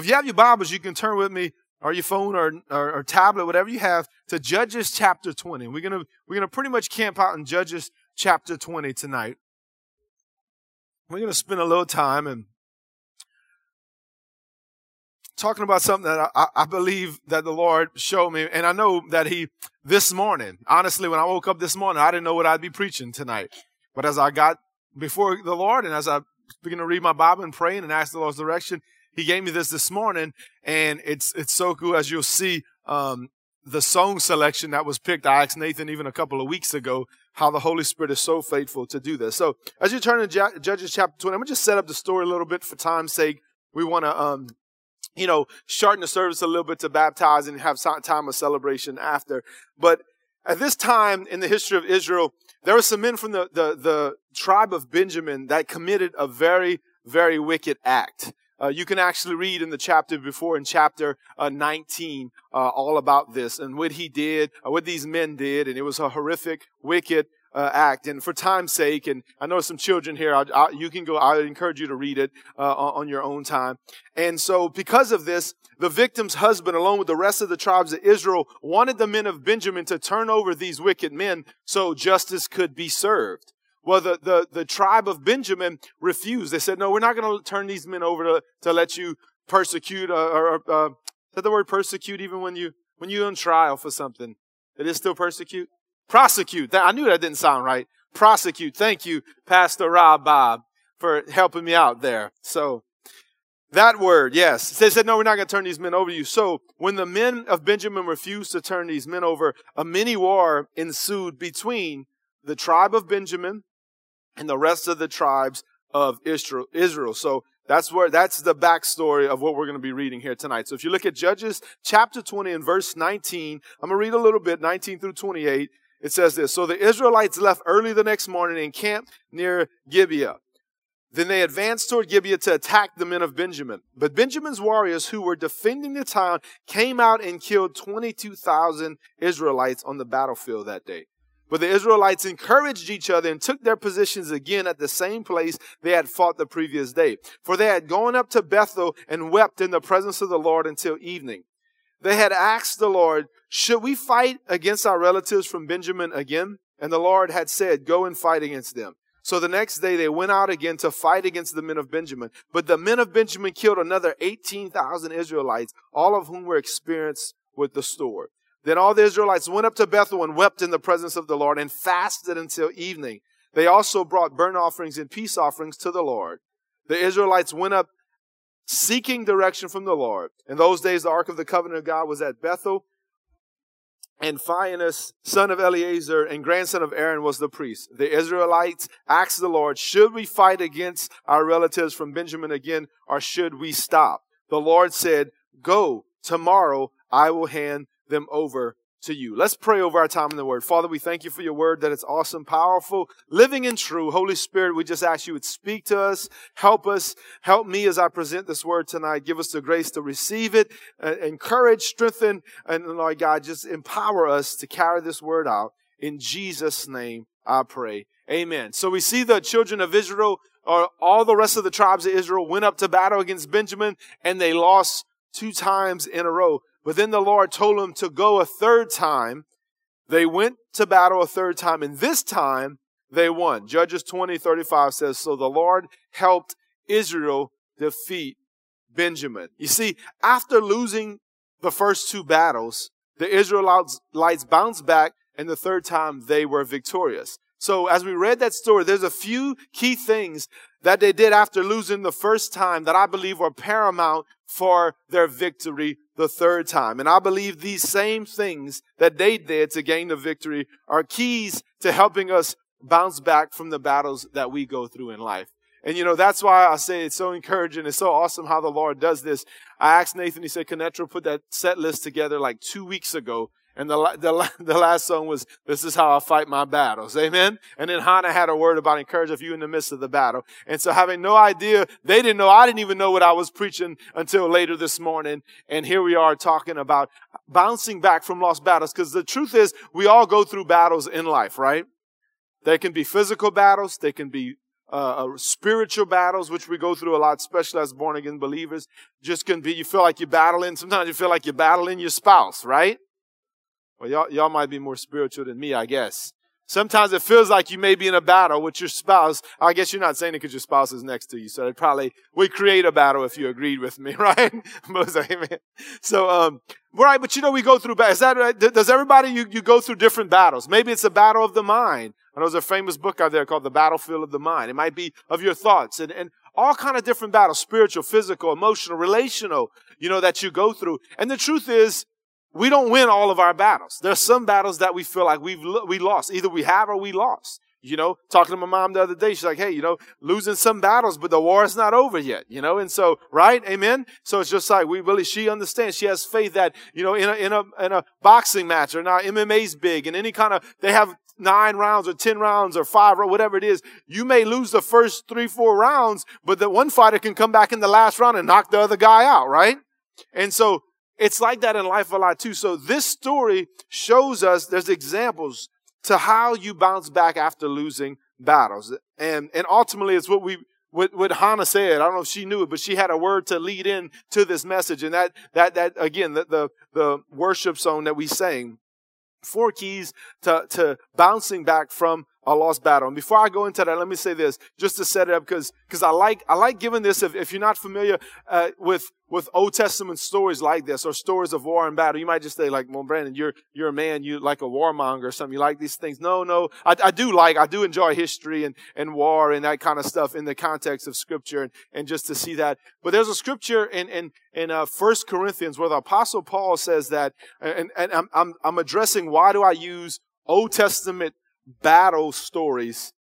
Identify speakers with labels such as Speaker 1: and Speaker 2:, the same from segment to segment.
Speaker 1: If you have your Bibles, you can turn with me or your phone or, or, or tablet, whatever you have, to Judges chapter 20. We're gonna we're gonna pretty much camp out in Judges chapter 20 tonight. We're gonna spend a little time and talking about something that I, I, believe that the Lord showed me. And I know that He, this morning, honestly, when I woke up this morning, I didn't know what I'd be preaching tonight. But as I got before the Lord and as I began to read my Bible and praying and ask the Lord's direction, He gave me this this morning. And it's, it's so cool as you'll see, um, the song selection that was picked. I asked Nathan even a couple of weeks ago how the Holy Spirit is so faithful to do this. So as you turn to Judges chapter 20, I'm going to just set up the story a little bit for time's sake. We want to, um, you know, shorten the service a little bit to baptize and have time of celebration after. But at this time in the history of Israel, there were some men from the, the, the tribe of Benjamin that committed a very, very wicked act. Uh, you can actually read in the chapter before, in chapter uh, 19, uh, all about this and what he did, uh, what these men did, and it was a horrific, wicked uh, act. And for time's sake, and I know some children here, I, I, you can go, I encourage you to read it uh, on your own time. And so because of this, the victim's husband, along with the rest of the tribes of Israel, wanted the men of Benjamin to turn over these wicked men so justice could be served. Well, the, the, the tribe of Benjamin refused. They said, no, we're not going to turn these men over to, to let you persecute, uh, or, uh, is that the word persecute even when you, when you're on trial for something? It is still persecute? Prosecute. I knew that didn't sound right. Prosecute. Thank you, Pastor Rob Bob, for helping me out there. So, that word, yes. They said, no, we're not going to turn these men over to you. So, when the men of Benjamin refused to turn these men over, a mini war ensued between the tribe of Benjamin and the rest of the tribes of Israel. So, that's where, that's the backstory of what we're going to be reading here tonight. So if you look at Judges chapter 20 and verse 19, I'm going to read a little bit, 19 through 28. It says this So the Israelites left early the next morning and camped near Gibeah. Then they advanced toward Gibeah to attack the men of Benjamin. But Benjamin's warriors who were defending the town came out and killed 22,000 Israelites on the battlefield that day. But the Israelites encouraged each other and took their positions again at the same place they had fought the previous day. For they had gone up to Bethel and wept in the presence of the Lord until evening. They had asked the Lord, should we fight against our relatives from Benjamin again? And the Lord had said, Go and fight against them. So the next day they went out again to fight against the men of Benjamin. But the men of Benjamin killed another 18,000 Israelites, all of whom were experienced with the sword. Then all the Israelites went up to Bethel and wept in the presence of the Lord and fasted until evening. They also brought burnt offerings and peace offerings to the Lord. The Israelites went up seeking direction from the Lord. In those days, the Ark of the Covenant of God was at Bethel, and Phinehas, son of Eleazar and grandson of Aaron, was the priest. The Israelites asked the Lord, Should we fight against our relatives from Benjamin again, or should we stop? The Lord said, Go, tomorrow I will hand them over to you. Let's pray over our time in the Word. Father, we thank you for your Word that it's awesome, powerful, living and true. Holy Spirit, we just ask you would speak to us, help us, help me as I present this Word tonight. Give us the grace to receive it, uh, encourage, strengthen, and Lord God, just empower us to carry this Word out. In Jesus' name, I pray. Amen. So we see the children of Israel, or all the rest of the tribes of Israel, went up to battle against Benjamin, and they lost two times in a row. But then the Lord told them to go a third time. They went to battle a third time, and this time they won. Judges 20, 35 says, So the Lord helped Israel defeat Benjamin. You see, after losing the first two battles, the Israelites bounced back, and the third time they were victorious. So as we read that story, there's a few key things that they did after losing the first time that I believe were paramount for their victory the third time. And I believe these same things that they did to gain the victory are keys to helping us bounce back from the battles that we go through in life. And you know, that's why I say it's so encouraging. It's so awesome how the Lord does this. I asked Nathan, he said, Conetro put that set list together like two weeks ago. And the, the, the last song was, This is how I fight my battles. Amen. And then Hannah had a word about encourage you in the midst of the battle. And so having no idea, they didn't know, I didn't even know what I was preaching until later this morning. And here we are talking about bouncing back from lost battles. Cause the truth is, we all go through battles in life, right? They can be physical battles. They can be uh, uh, spiritual battles, which we go through a lot, especially as born again believers. Just can be, you feel like you're battling. Sometimes you feel like you're battling your spouse, right? Well, y'all, y'all might be more spiritual than me, I guess. Sometimes it feels like you may be in a battle with your spouse. I guess you're not saying it because your spouse is next to you. So it probably would create a battle if you agreed with me, right? So, um, right. But you know, we go through, is that right? Does everybody, you, you go through different battles? Maybe it's a battle of the mind. I know there's a famous book out there called The Battlefield of the Mind. It might be of your thoughts and, and all kind of different battles, spiritual, physical, emotional, relational, you know, that you go through. And the truth is, we don't win all of our battles. There's some battles that we feel like we've we lost. Either we have or we lost. You know, talking to my mom the other day, she's like, "Hey, you know, losing some battles, but the war is not over yet." You know, and so right, amen. So it's just like we really, she understands. She has faith that you know, in a in a in a boxing match or now MMA's big, and any kind of they have nine rounds or ten rounds or five or whatever it is. You may lose the first three four rounds, but the one fighter can come back in the last round and knock the other guy out, right? And so it's like that in life a lot too. So this story shows us there's examples to how you bounce back after losing battles. And, and ultimately it's what we, what, what Hannah said. I don't know if she knew it, but she had a word to lead in to this message. And that, that, that again, the, the, the worship song that we sang, four keys to, to bouncing back from a lost battle. And before I go into that, let me say this, just to set it up, because because I like I like giving this. If, if you're not familiar uh, with with Old Testament stories like this or stories of war and battle, you might just say like, "Well, Brandon, you're you're a man, you like a warmonger or something. You like these things." No, no, I, I do like I do enjoy history and and war and that kind of stuff in the context of Scripture and and just to see that. But there's a scripture in in in uh, First Corinthians where the Apostle Paul says that, and and I'm I'm, I'm addressing why do I use Old Testament battle stories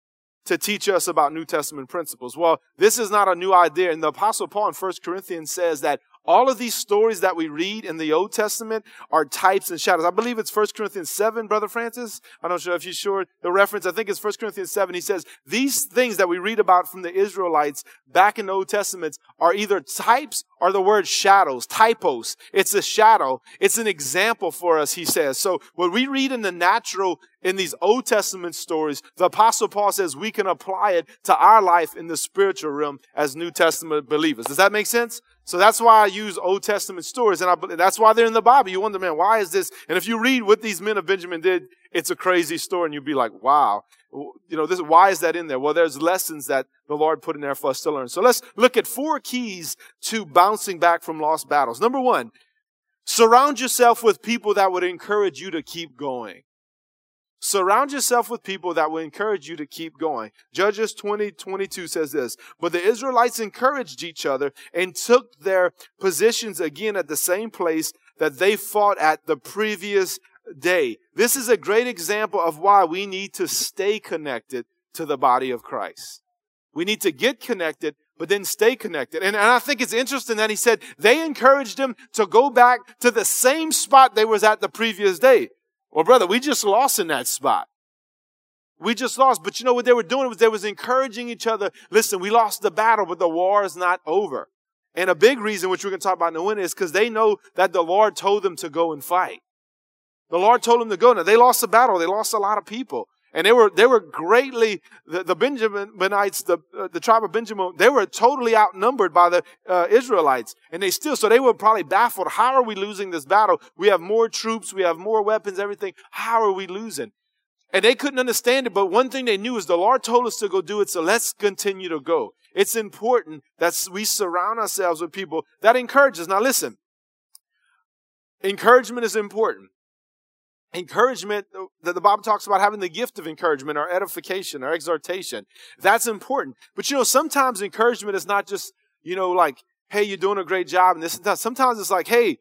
Speaker 1: to teach us about New Testament principles. Well, this is not a new idea. And the Apostle Paul in 1 Corinthians says that all of these stories that we read in the Old Testament are types and shadows. I believe it's 1 Corinthians 7, Brother Francis. I'm not sure if you're sure the reference. I think it's 1 Corinthians 7. He says, these things that we read about from the Israelites back in the Old Testament are either types or the word shadows, typos. It's a shadow. It's an example for us, he says. So what we read in the natural in these Old Testament stories, the Apostle Paul says we can apply it to our life in the spiritual realm as New Testament believers. Does that make sense? So that's why I use Old Testament stories, and I, that's why they're in the Bible. You wonder, man, why is this? And if you read what these men of Benjamin did, it's a crazy story, and you'd be like, wow, you know, this, why is that in there? Well, there's lessons that the Lord put in there for us to learn. So let's look at four keys to bouncing back from lost battles. Number one, surround yourself with people that would encourage you to keep going. Surround yourself with people that will encourage you to keep going. Judges 20, 22 says this, but the Israelites encouraged each other and took their positions again at the same place that they fought at the previous day. This is a great example of why we need to stay connected to the body of Christ. We need to get connected, but then stay connected. And, and I think it's interesting that he said they encouraged him to go back to the same spot they was at the previous day. Well, brother, we just lost in that spot. We just lost. But you know what they were doing was they was encouraging each other. Listen, we lost the battle, but the war is not over. And a big reason, which we're going to talk about in a minute, is because they know that the Lord told them to go and fight. The Lord told them to go. Now they lost the battle. They lost a lot of people. And they were, they were greatly, the, the Benjaminites, the, uh, the tribe of Benjamin, they were totally outnumbered by the uh, Israelites. And they still, so they were probably baffled. How are we losing this battle? We have more troops. We have more weapons, everything. How are we losing? And they couldn't understand it, but one thing they knew is the Lord told us to go do it, so let's continue to go. It's important that we surround ourselves with people that encourage us. Now listen, encouragement is important encouragement that the Bible talks about having the gift of encouragement or edification or exhortation. That's important. But you know, sometimes encouragement is not just, you know, like, hey, you're doing a great job and this and that. Sometimes it's like, hey,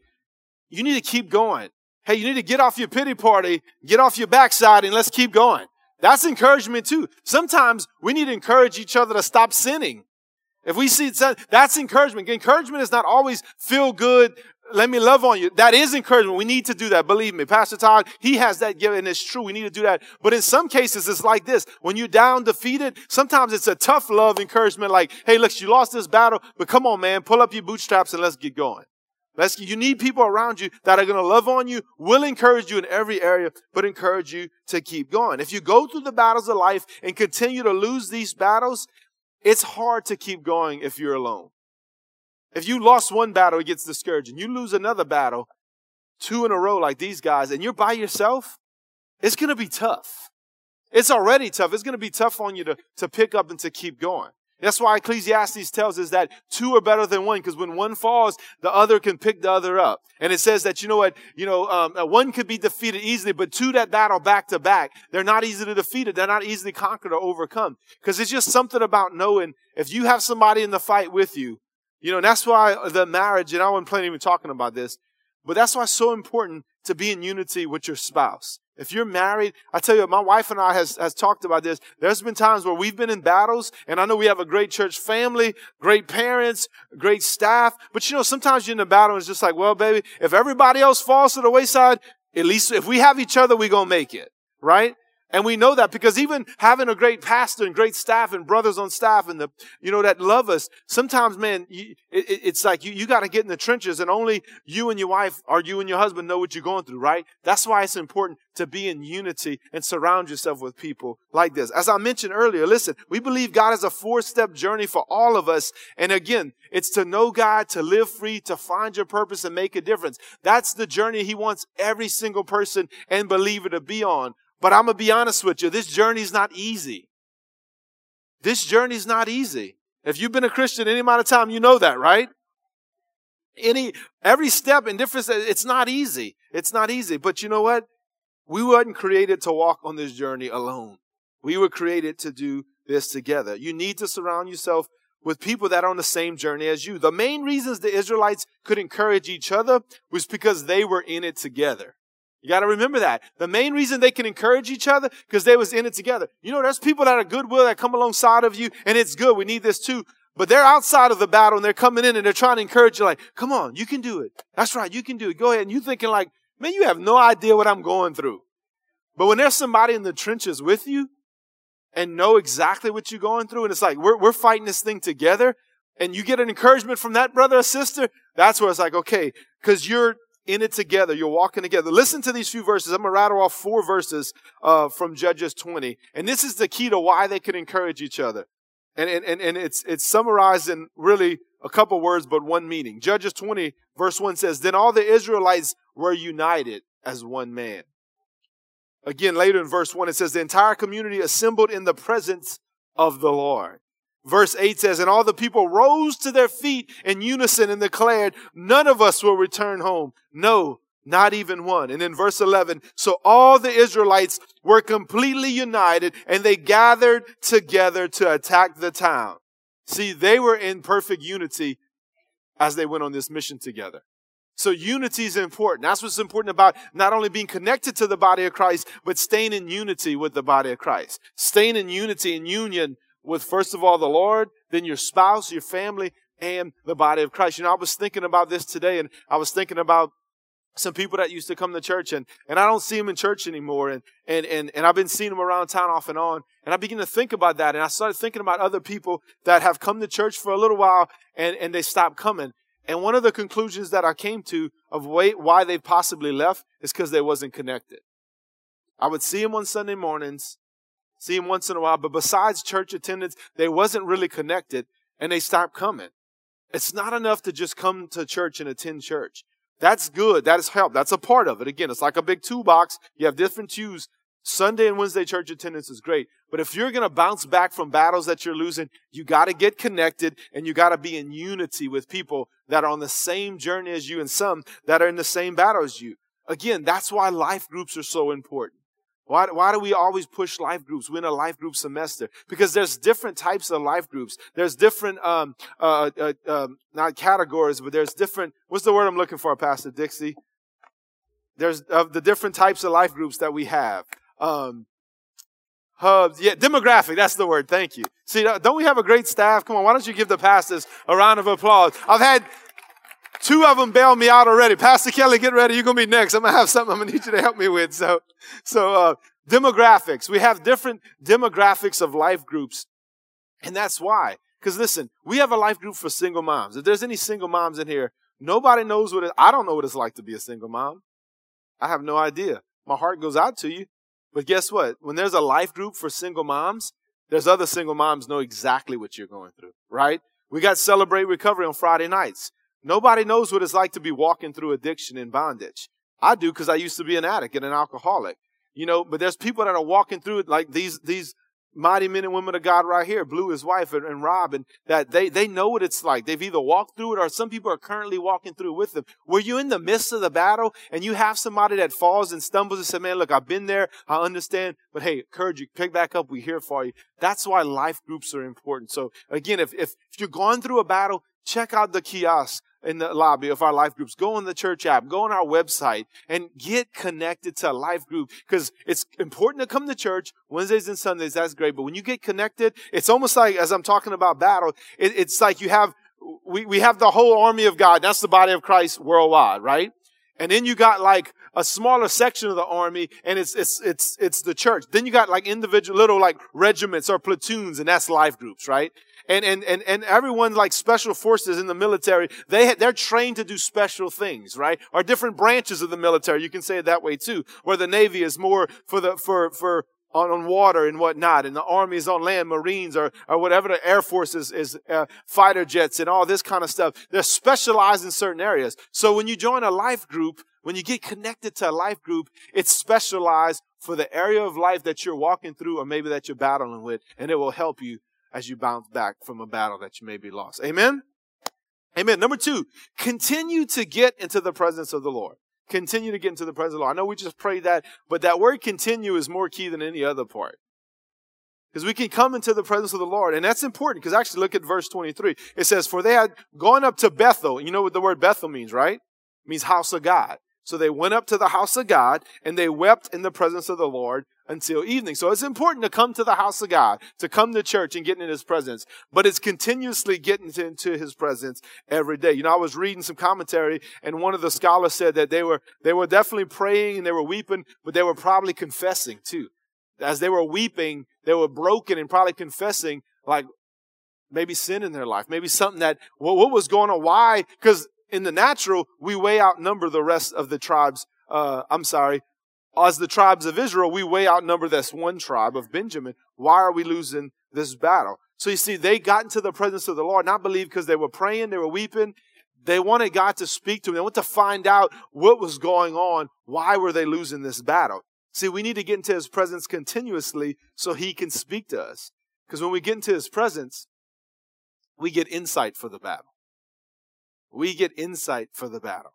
Speaker 1: you need to keep going. Hey, you need to get off your pity party, get off your backside and let's keep going. That's encouragement too. Sometimes we need to encourage each other to stop sinning. If we see that's encouragement. Encouragement is not always feel good, let me love on you. That is encouragement. We need to do that. Believe me. Pastor Todd, he has that given. It's true. We need to do that. But in some cases, it's like this. When you're down, defeated, sometimes it's a tough love encouragement like, hey, look, you lost this battle, but come on, man, pull up your bootstraps and let's get going. Let's, you need people around you that are going to love on you, will encourage you in every area, but encourage you to keep going. If you go through the battles of life and continue to lose these battles, it's hard to keep going if you're alone. If you lost one battle, it gets discouraging. You lose another battle, two in a row like these guys, and you're by yourself, it's going to be tough. It's already tough. It's going to be tough on you to, to pick up and to keep going. That's why Ecclesiastes tells us that two are better than one, because when one falls, the other can pick the other up. And it says that, you know what, you know, um, uh, one could be defeated easily, but two that battle back to back, they're not easy to defeat. They're not easily conquered or overcome. Because it's just something about knowing if you have somebody in the fight with you, you know, and that's why the marriage, and I wasn't planning on talking about this, but that's why it's so important to be in unity with your spouse. If you're married, I tell you, my wife and I has, has talked about this. There's been times where we've been in battles, and I know we have a great church family, great parents, great staff, but you know, sometimes you're in a battle and it's just like, well, baby, if everybody else falls to the wayside, at least if we have each other, we're gonna make it, right? And we know that because even having a great pastor and great staff and brothers on staff and the, you know, that love us, sometimes, man, you, it, it's like you, you got to get in the trenches and only you and your wife or you and your husband know what you're going through, right? That's why it's important to be in unity and surround yourself with people like this. As I mentioned earlier, listen, we believe God is a four step journey for all of us. And again, it's to know God, to live free, to find your purpose and make a difference. That's the journey He wants every single person and believer to be on. But I'm going to be honest with you. This journey is not easy. This journey is not easy. If you've been a Christian any amount of time, you know that, right? Any, every step in different, it's not easy. It's not easy. But you know what? We weren't created to walk on this journey alone. We were created to do this together. You need to surround yourself with people that are on the same journey as you. The main reasons the Israelites could encourage each other was because they were in it together. You got to remember that. The main reason they can encourage each other because they was in it together. You know, there's people that are goodwill that come alongside of you and it's good. We need this too. But they're outside of the battle and they're coming in and they're trying to encourage you like, come on, you can do it. That's right. You can do it. Go ahead. And you thinking like, man, you have no idea what I'm going through. But when there's somebody in the trenches with you and know exactly what you're going through and it's like, we're, we're fighting this thing together and you get an encouragement from that brother or sister, that's where it's like, okay, cause you're, in it together. You're walking together. Listen to these few verses. I'm going to rattle off four verses uh, from Judges 20. And this is the key to why they can encourage each other. And, and, and it's, it's summarized in really a couple words, but one meaning. Judges 20, verse 1 says, Then all the Israelites were united as one man. Again, later in verse 1, it says, The entire community assembled in the presence of the Lord. Verse 8 says, And all the people rose to their feet in unison and declared, None of us will return home. No, not even one. And in verse 11, so all the Israelites were completely united and they gathered together to attack the town. See, they were in perfect unity as they went on this mission together. So unity is important. That's what's important about not only being connected to the body of Christ, but staying in unity with the body of Christ. Staying in unity and union with first of all the Lord, then your spouse, your family, and the body of Christ. You know, I was thinking about this today and I was thinking about some people that used to come to church and, and I don't see them in church anymore. And, and, and, and I've been seeing them around town off and on. And I begin to think about that. And I started thinking about other people that have come to church for a little while and, and they stopped coming. And one of the conclusions that I came to of why they possibly left is because they wasn't connected. I would see them on Sunday mornings see him once in a while, but besides church attendance, they wasn't really connected and they stopped coming. It's not enough to just come to church and attend church. That's good. That is help. That's a part of it. Again, it's like a big toolbox. You have different cues. Sunday and Wednesday church attendance is great. But if you're going to bounce back from battles that you're losing, you got to get connected and you got to be in unity with people that are on the same journey as you and some that are in the same battle as you. Again, that's why life groups are so important. Why, why do we always push life groups? We're in a life group semester because there's different types of life groups. There's different, um, uh, uh, uh, not categories, but there's different, what's the word I'm looking for, Pastor Dixie? There's the different types of life groups that we have. Um, hubs, yeah, demographic, that's the word. Thank you. See, don't we have a great staff? Come on, why don't you give the pastors a round of applause? I've had, Two of them bailed me out already. Pastor Kelly, get ready. You're going to be next. I'm going to have something I'm going to need you to help me with. So, so, uh, demographics. We have different demographics of life groups. And that's why. Because listen, we have a life group for single moms. If there's any single moms in here, nobody knows what it, I don't know what it's like to be a single mom. I have no idea. My heart goes out to you. But guess what? When there's a life group for single moms, There's other single moms know exactly what you're going through, right? We got Celebrate Recovery on Friday nights. Nobody knows what it's like to be walking through addiction and bondage. I do because I used to be an addict and an alcoholic. You know, but there's people that are walking through it like these these mighty men and women of God right here, Blue, his wife, and, and Rob, and that they, they know what it's like. They've either walked through it or some people are currently walking through with them. Were you in the midst of the battle and you have somebody that falls and stumbles and say, man, look, I've been there. I understand, but hey, encourage you, pick back up. We're here for you. That's why life groups are important. So again, if, if, if you're going through a battle, check out the kiosk in the lobby of our life groups. Go on the church app, go on our website and get connected to a life group because it's important to come to church Wednesdays and Sundays. That's great. But when you get connected, it's almost like, as I'm talking about battle, it, it's like you have, we, we have the whole army of God. That's the body of Christ worldwide, right? And then you got like a smaller section of the army and it's, it's, it's, it's the church. Then you got like individual little like regiments or platoons and that's life groups, right? And, and, and, and everyone like special forces in the military, they, they're trained to do special things, right? Or different branches of the military. You can say it that way too. Where the Navy is more for the, for, for, on, on water and whatnot, and the army is on land, Marines or, or whatever the Air Force is, is uh, fighter jets and all this kind of stuff. They're specialized in certain areas. So when you join a life group, when you get connected to a life group, it's specialized for the area of life that you're walking through or maybe that you're battling with, and it will help you as you bounce back from a battle that you may be lost. Amen? Amen. Number two, continue to get into the presence of the Lord. Continue to get into the presence of the Lord. I know we just prayed that, but that word continue is more key than any other part. Because we can come into the presence of the Lord. And that's important because actually look at verse 23. It says, For they had gone up to Bethel. You know what the word Bethel means, right? It means house of God. So they went up to the house of God and they wept in the presence of the Lord until evening. So it's important to come to the house of God, to come to church and get in his presence, but it's continuously getting into his presence every day. You know, I was reading some commentary and one of the scholars said that they were, they were definitely praying and they were weeping, but they were probably confessing too. As they were weeping, they were broken and probably confessing like maybe sin in their life, maybe something that, well, what was going on? Why? Because in the natural, we way outnumber the rest of the tribes. Uh, I'm sorry, as the tribes of Israel, we way outnumber this one tribe of Benjamin. Why are we losing this battle? So you see, they got into the presence of the Lord, not believe because they were praying, they were weeping. They wanted God to speak to them. They wanted to find out what was going on. Why were they losing this battle? See, we need to get into his presence continuously so he can speak to us. Because when we get into his presence, we get insight for the battle. We get insight for the battle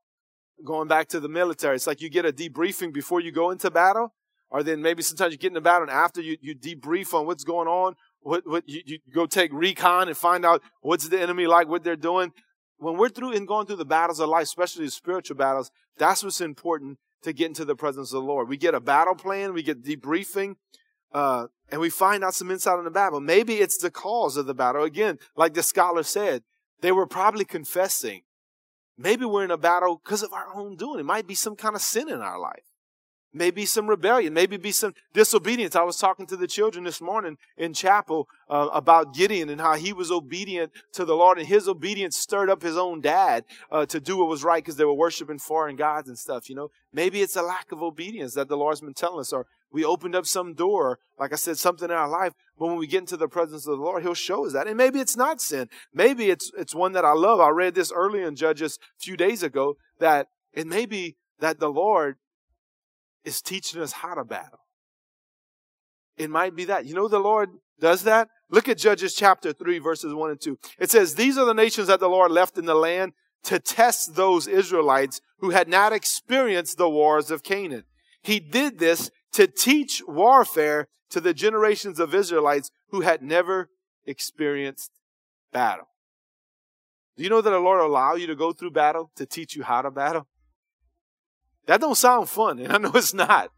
Speaker 1: going back to the military, it's like you get a debriefing before you go into battle, or then maybe sometimes you get into battle and after you, you debrief on what's going on, what, what you, you go take recon and find out what's the enemy like, what they're doing. When we're through and going through the battles of life, especially the spiritual battles, that's what's important to get into the presence of the Lord. We get a battle plan, we get debriefing, uh, and we find out some insight on the battle. Maybe it's the cause of the battle. Again, like the scholar said, they were probably confessing Maybe we're in a battle because of our own doing. It might be some kind of sin in our life. Maybe some rebellion, maybe be some disobedience. I was talking to the children this morning in chapel uh, about Gideon and how he was obedient to the Lord, and his obedience stirred up his own dad uh, to do what was right because they were worshiping foreign gods and stuff. You know, maybe it's a lack of obedience that the Lord's been telling us, or we opened up some door, like I said, something in our life. But when we get into the presence of the Lord, He'll show us that. And maybe it's not sin. Maybe it's it's one that I love. I read this early in Judges a few days ago that it may be that the Lord is teaching us how to battle. It might be that. You know the Lord does that? Look at Judges chapter 3, verses 1 and 2. It says, These are the nations that the Lord left in the land to test those Israelites who had not experienced the wars of Canaan. He did this to teach warfare to the generations of Israelites who had never experienced battle. Do you know that the Lord will allow you to go through battle to teach you how to battle? That don't sound fun, and I know it's not.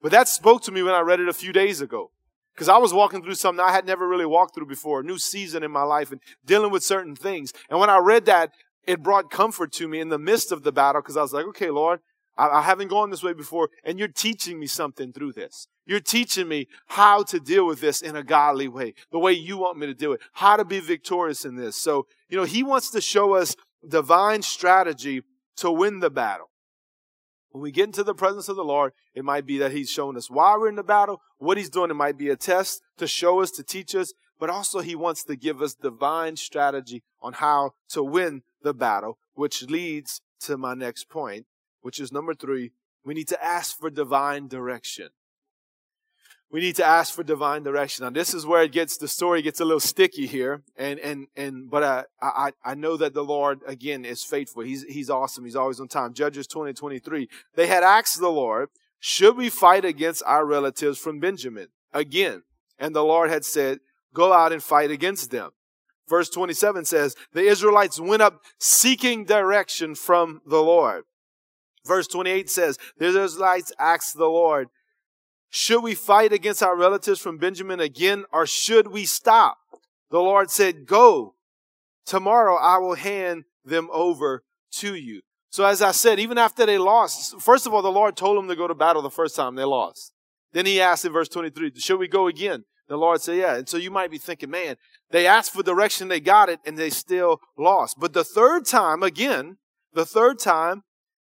Speaker 1: But that spoke to me when I read it a few days ago. Because I was walking through something I had never really walked through before, a new season in my life and dealing with certain things. And when I read that, it brought comfort to me in the midst of the battle because I was like, okay, Lord, I, I haven't gone this way before, and you're teaching me something through this. You're teaching me how to deal with this in a godly way, the way you want me to do it, how to be victorious in this. So, you know, he wants to show us divine strategy to win the battle. When we get into the presence of the Lord, it might be that He's showing us why we're in the battle, what He's doing. It might be a test to show us, to teach us, but also He wants to give us divine strategy on how to win the battle, which leads to my next point, which is number three. We need to ask for divine direction we need to ask for divine direction. Now, this is where it gets, the story gets a little sticky here. And, and, and, but I, I, I know that the Lord, again, is faithful. He's, he's awesome. He's always on time. Judges 20, 23. They had asked the Lord, should we fight against our relatives from Benjamin? Again. And the Lord had said, go out and fight against them. Verse 27 says, the Israelites went up seeking direction from the Lord. Verse 28 says, the Israelites asked the Lord, should we fight against our relatives from Benjamin again or should we stop? The Lord said, go. Tomorrow I will hand them over to you. So as I said, even after they lost, first of all, the Lord told them to go to battle the first time they lost. Then he asked in verse 23, should we go again? The Lord said, yeah. And so you might be thinking, man, they asked for direction, they got it, and they still lost. But the third time, again, the third time,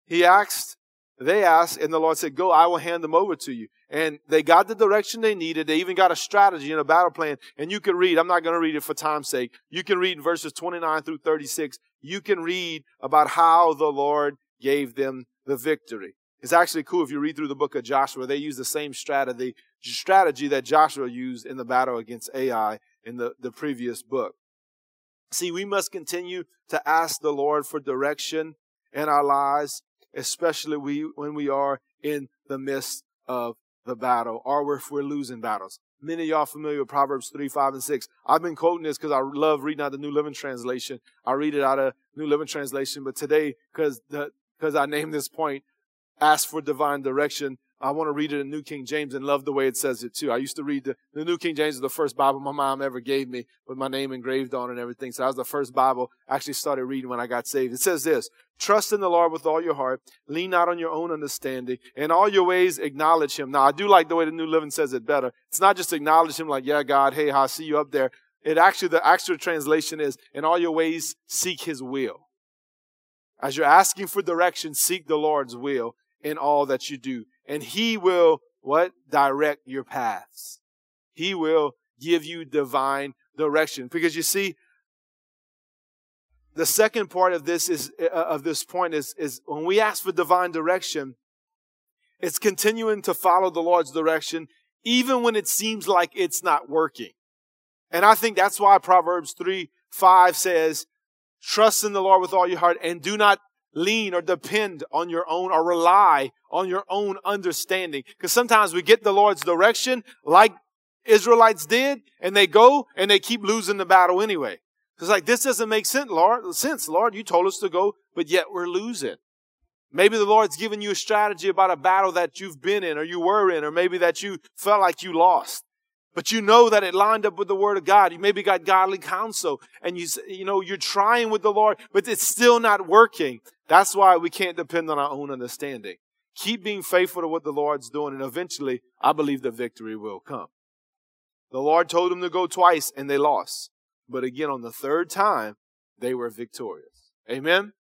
Speaker 1: he asked, they asked, and the Lord said, go, I will hand them over to you and they got the direction they needed. They even got a strategy and a battle plan. And you can read, I'm not going to read it for time's sake. You can read verses 29 through 36. You can read about how the Lord gave them the victory. It's actually cool if you read through the book of Joshua. They use the same strategy, strategy that Joshua used in the battle against Ai in the, the previous book. See, we must continue to ask the Lord for direction in our lives, especially we, when we are in the midst of the battle or if we're losing battles. Many of y'all familiar with Proverbs 3, 5, and 6. I've been quoting this because I love reading out the New Living Translation. I read it out of New Living Translation, but today, because because I named this point, ask for divine direction. I want to read it in New King James and love the way it says it too. I used to read the, the New King James is the first Bible my mom ever gave me with my name engraved on it and everything. So that was the first Bible I actually started reading when I got saved. It says this, trust in the Lord with all your heart, lean not on your own understanding, in all your ways acknowledge him. Now I do like the way the New Living says it better. It's not just acknowledge him like, yeah, God, hey, I see you up there. It actually, the actual translation is, in all your ways seek his will. As you're asking for direction, seek the Lord's will in all that you do and he will what? Direct your paths. He will give you divine direction. Because you see, the second part of this is uh, of this point is is when we ask for divine direction, it's continuing to follow the Lord's direction even when it seems like it's not working. And I think that's why Proverbs 3 5 says, Trust in the Lord with all your heart and do not lean or depend on your own or rely on your own understanding. Because sometimes we get the Lord's direction like Israelites did and they go and they keep losing the battle anyway. It's like, this doesn't make sense, Lord. Sense, Lord. You told us to go, but yet we're losing. Maybe the Lord's given you a strategy about a battle that you've been in or you were in, or maybe that you felt like you lost. But you know that it lined up with the word of God. You maybe got godly counsel and you, you know, you're trying with the Lord, but it's still not working. That's why we can't depend on our own understanding. Keep being faithful to what the Lord's doing, and eventually, I believe the victory will come. The Lord told them to go twice, and they lost. But again, on the third time, they were victorious. Amen?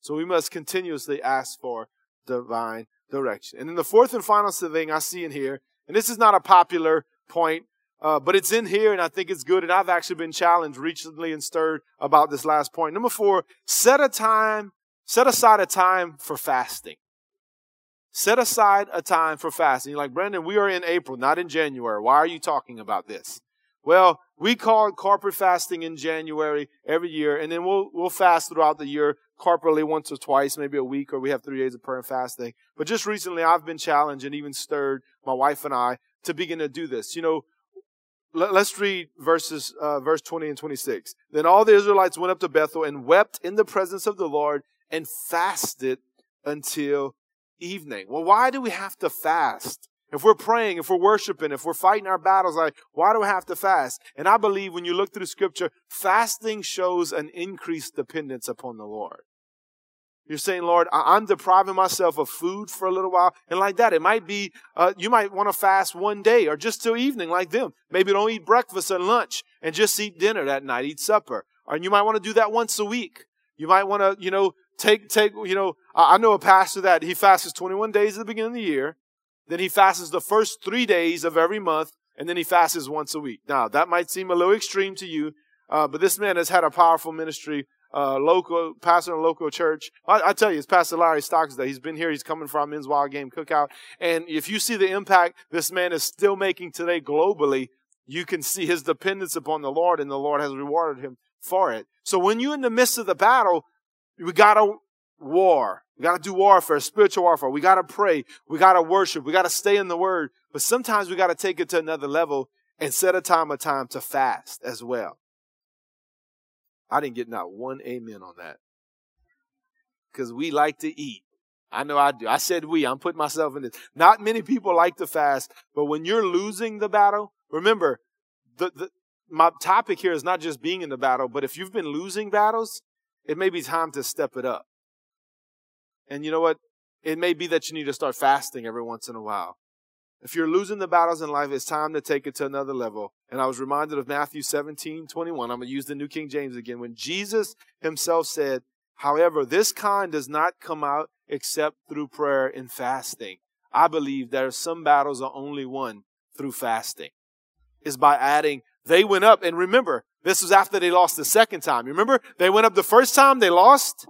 Speaker 1: So we must continuously ask for divine direction. And then the fourth and final thing I see in here, and this is not a popular point, uh, but it's in here and I think it's good. And I've actually been challenged recently and stirred about this last point. Number four, set a time Set aside a time for fasting. Set aside a time for fasting. You're like, Brandon, we are in April, not in January. Why are you talking about this? Well, we call it corporate fasting in January every year, and then we'll we'll fast throughout the year corporately once or twice, maybe a week, or we have three days of prayer and fasting. But just recently, I've been challenged and even stirred, my wife and I, to begin to do this. You know, let, us read verses, uh, verse 20 and 26. Then all the Israelites went up to Bethel and wept in the presence of the Lord and fasted until evening. Well, why do we have to fast? If we're praying, if we're worshiping, if we're fighting our battles, like, why do we have to fast? And I believe when you look through the scripture, fasting shows an increased dependence upon the Lord. You're saying, Lord, I'm depriving myself of food for a little while. And like that, it might be, uh, you might want to fast one day or just till evening like them. Maybe don't eat breakfast and lunch and just eat dinner that night, eat supper. Or you might want to do that once a week. You might want to, you know, take, take, you know, I know a pastor that he fasts 21 days at the beginning of the year. Then he fasts the first three days of every month. And then he fasts once a week. Now, that might seem a little extreme to you, uh, but this man has had a powerful ministry uh, local pastor in a local church. I, I, tell you, it's Pastor Larry Stockstill. He's been here. He's coming from Men's Wild Game Cookout. And if you see the impact this man is still making today globally, you can see his dependence upon the Lord, and the Lord has rewarded him for it. So when you're in the midst of the battle, we gotta war. We gotta do warfare, spiritual warfare. We gotta pray. We gotta worship. We gotta stay in the Word. But sometimes we gotta take it to another level and set a time of time to fast as well. I didn't get not one amen on that. Because we like to eat. I know I do. I said we. I'm putting myself in this. Not many people like to fast, but when you're losing the battle, remember, the, the, my topic here is not just being in the battle, but if you've been losing battles, it may be time to step it up. And you know what? It may be that you need to start fasting every once in a while. If you're losing the battles in life, it's time to take it to another level. And I was reminded of Matthew 17, 21. I'm going to use the New King James again. When Jesus himself said, however, this kind does not come out except through prayer and fasting. I believe there are some battles are only won through fasting. Is by adding, they went up. And remember, this was after they lost the second time. You Remember, they went up the first time, they lost.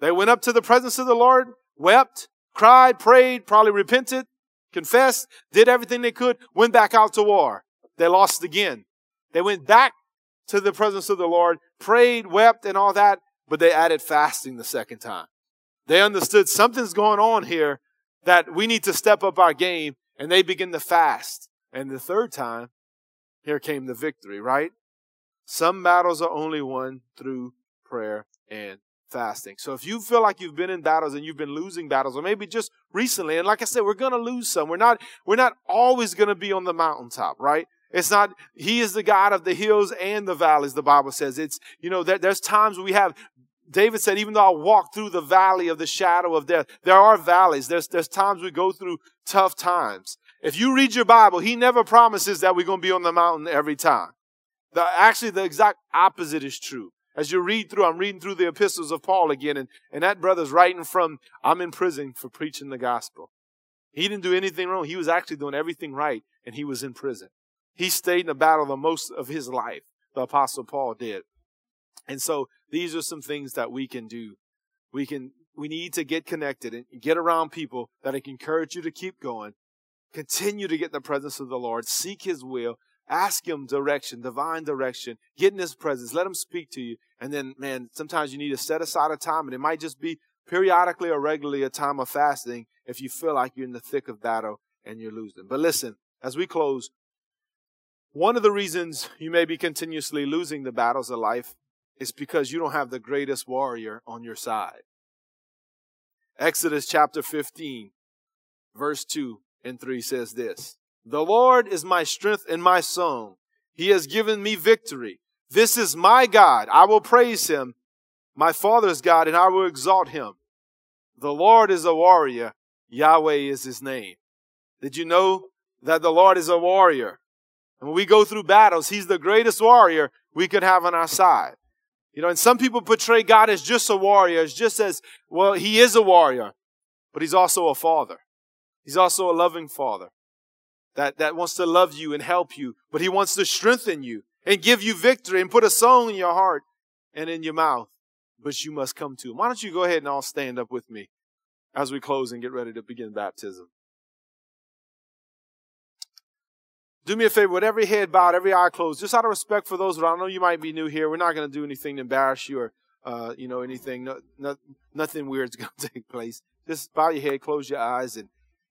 Speaker 1: They went up to the presence of the Lord, wept, cried, prayed, probably repented, confessed, did everything they could, went back out to war. They lost again. They went back to the presence of the Lord, prayed, wept, and all that, but they added fasting the second time. They understood something's going on here that we need to step up our game, and they begin to fast. And the third time, here came the victory, right? Some battles are only won through prayer and fasting. So if you feel like you've been in battles and you've been losing battles, or maybe just recently, and like I said, we're gonna lose some. We're not we're not always gonna be on the mountaintop, right? It's not, He is the God of the hills and the valleys, the Bible says. It's, you know, there, there's times we have, David said, even though I walk through the valley of the shadow of death, there are valleys. There's, there's times we go through tough times. If you read your Bible, He never promises that we're going to be on the mountain every time. The, actually, the exact opposite is true. As you read through, I'm reading through the epistles of Paul again, and, and that brother's writing from, I'm in prison for preaching the gospel. He didn't do anything wrong. He was actually doing everything right, and he was in prison. He stayed in the battle the most of his life, the apostle Paul did. And so these are some things that we can do. We can, we need to get connected and get around people that can encourage you to keep going. Continue to get in the presence of the Lord. Seek his will. Ask him direction, divine direction. Get in his presence. Let him speak to you. And then, man, sometimes you need to set aside a time and it might just be periodically or regularly a time of fasting if you feel like you're in the thick of battle and you're losing. But listen, as we close, one of the reasons you may be continuously losing the battles of life is because you don't have the greatest warrior on your side. Exodus chapter 15, verse 2 and 3 says this The Lord is my strength and my song. He has given me victory. This is my God. I will praise him, my father's God, and I will exalt him. The Lord is a warrior. Yahweh is his name. Did you know that the Lord is a warrior? And when we go through battles, he's the greatest warrior we could have on our side. You know, and some people portray God as just a warrior, as just as, well, he is a warrior, but he's also a father. He's also a loving father that, that wants to love you and help you, but he wants to strengthen you and give you victory and put a song in your heart and in your mouth. But you must come to him. Why don't you go ahead and all stand up with me as we close and get ready to begin baptism? Do me a favor, with every head bowed, every eye closed, just out of respect for those, but I know you might be new here. We're not going to do anything to embarrass you or, uh, you know, anything. No, no, nothing weird's going to take place. Just bow your head, close your eyes, and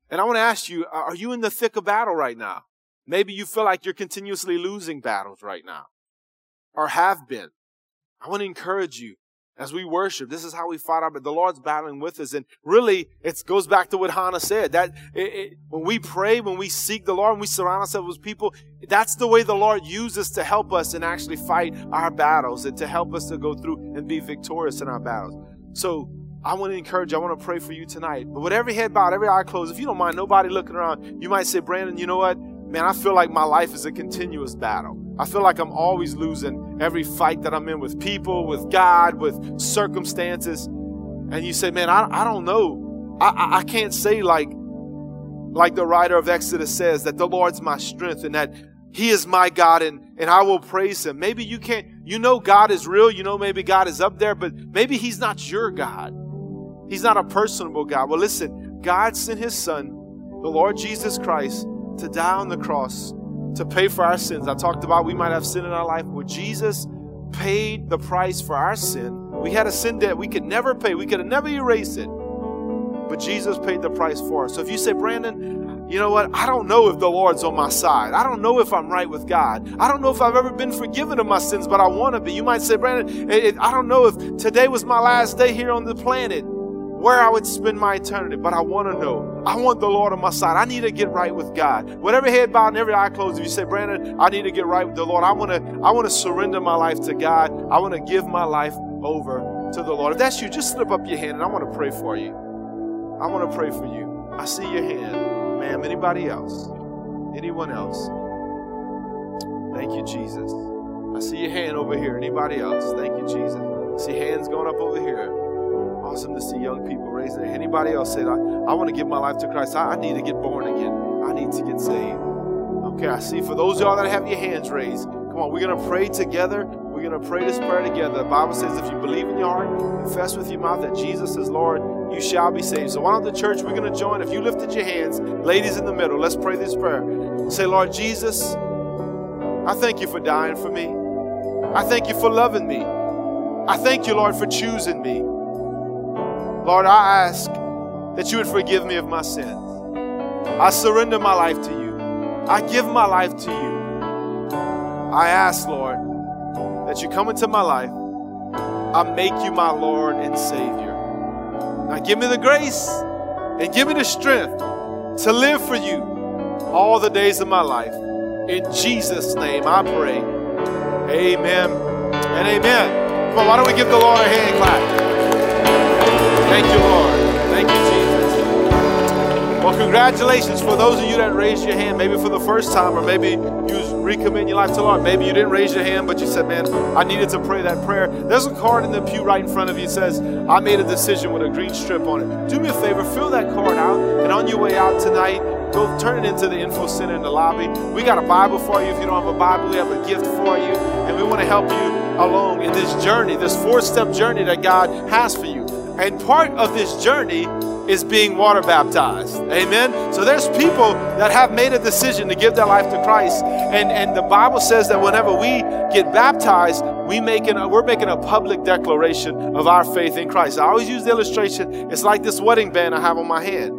Speaker 1: and I want to ask you: Are you in the thick of battle right now? Maybe you feel like you're continuously losing battles right now, or have been. I want to encourage you as we worship. This is how we fight our, but the Lord's battling with us. And really, it goes back to what Hannah said that it, it, when we pray, when we seek the Lord, when we surround ourselves with people, that's the way the Lord uses to help us and actually fight our battles and to help us to go through and be victorious in our battles. So I want to encourage you. I want to pray for you tonight. But with every head bowed, every eye closed, if you don't mind, nobody looking around, you might say, Brandon, you know what? Man, I feel like my life is a continuous battle. I feel like I'm always losing every fight that I'm in with people, with God, with circumstances. and you say, man, I, I don't know. I, I, I can't say like, like the writer of Exodus says, that the Lord's my strength and that He is my God and, and I will praise Him. Maybe you can't, you know God is real, you know maybe God is up there, but maybe He's not your God. He's not a personable God. Well, listen, God sent His Son, the Lord Jesus Christ, to die on the cross to pay for our sins. I talked about we might have sin in our life. Well, Jesus paid the price for our sin. We had a sin debt we could never pay, we could have never erase it. But Jesus paid the price for us. So if you say, Brandon, you know what? I don't know if the Lord's on my side. I don't know if I'm right with God. I don't know if I've ever been forgiven of my sins, but I want to be. You might say, Brandon, I don't know if today was my last day here on the planet where I would spend my eternity, but I want to know. I want the Lord on my side. I need to get right with God. Whatever head bowed and every eye closed, if you say, Brandon, I need to get right with the Lord, I want to I want to surrender my life to God. I want to give my life over to the Lord. If that's you, just slip up your hand and I want to pray for you. I want to pray for you. I see your hand. Ma'am, anybody else? Anyone else? Thank you, Jesus. I see your hand over here. Anybody else? Thank you, Jesus. I see hands going up over here. Awesome to see young people raising their Anybody else said, I, I want to give my life to Christ. I, I need to get born again. I need to get saved. Okay, I see. For those y'all that have your hands raised, come on, we're going to pray together. We're going to pray this prayer together. The Bible says if you believe in your heart, confess with your mouth that Jesus is Lord, you shall be saved. So why don't the church, we're going to join. If you lifted your hands, ladies in the middle, let's pray this prayer. Say, Lord Jesus, I thank you for dying for me. I thank you for loving me. I thank you, Lord, for choosing me. Lord, I ask that you would forgive me of my sins. I surrender my life to you. I give my life to you. I ask, Lord, that you come into my life. I make you my Lord and Savior. Now give me the grace and give me the strength to live for you all the days of my life. In Jesus' name I pray. Amen and amen. Come on, why don't we give the Lord a hand clap? Thank you, Lord. Thank you, Jesus. Well, congratulations for those of you that raised your hand, maybe for the first time, or maybe you recommit your life to the Lord. Maybe you didn't raise your hand, but you said, Man, I needed to pray that prayer. There's a card in the pew right in front of you that says, I made a decision with a green strip on it. Do me a favor, fill that card out, and on your way out tonight, go turn it into the info center in the lobby. We got a Bible for you. If you don't have a Bible, we have a gift for you, and we want to help you along in this journey, this four step journey that God has for you. And part of this journey is being water baptized. Amen. So there's people that have made a decision to give their life to Christ. And, and the Bible says that whenever we get baptized, we making we're making a public declaration of our faith in Christ. I always use the illustration, it's like this wedding band I have on my hand.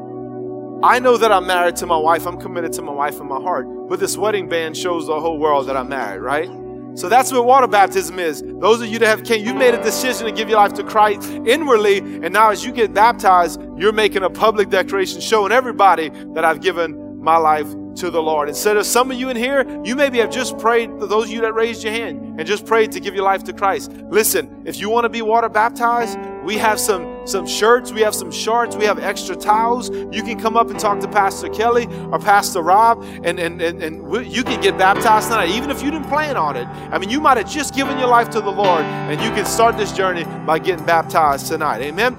Speaker 1: I know that I'm married to my wife, I'm committed to my wife in my heart, but this wedding band shows the whole world that I'm married, right? So that's what water baptism is. Those of you that have came, you made a decision to give your life to Christ inwardly, and now as you get baptized, you're making a public declaration showing everybody that I've given my life to the Lord. Instead of some of you in here, you maybe have just prayed, those of you that raised your hand, and just prayed to give your life to Christ. Listen, if you want to be water baptized, we have some some shirts, we have some shorts, we have extra towels. You can come up and talk to Pastor Kelly or Pastor Rob, and, and, and, and you can get baptized tonight, even if you didn't plan on it. I mean, you might have just given your life to the Lord, and you can start this journey by getting baptized tonight. Amen.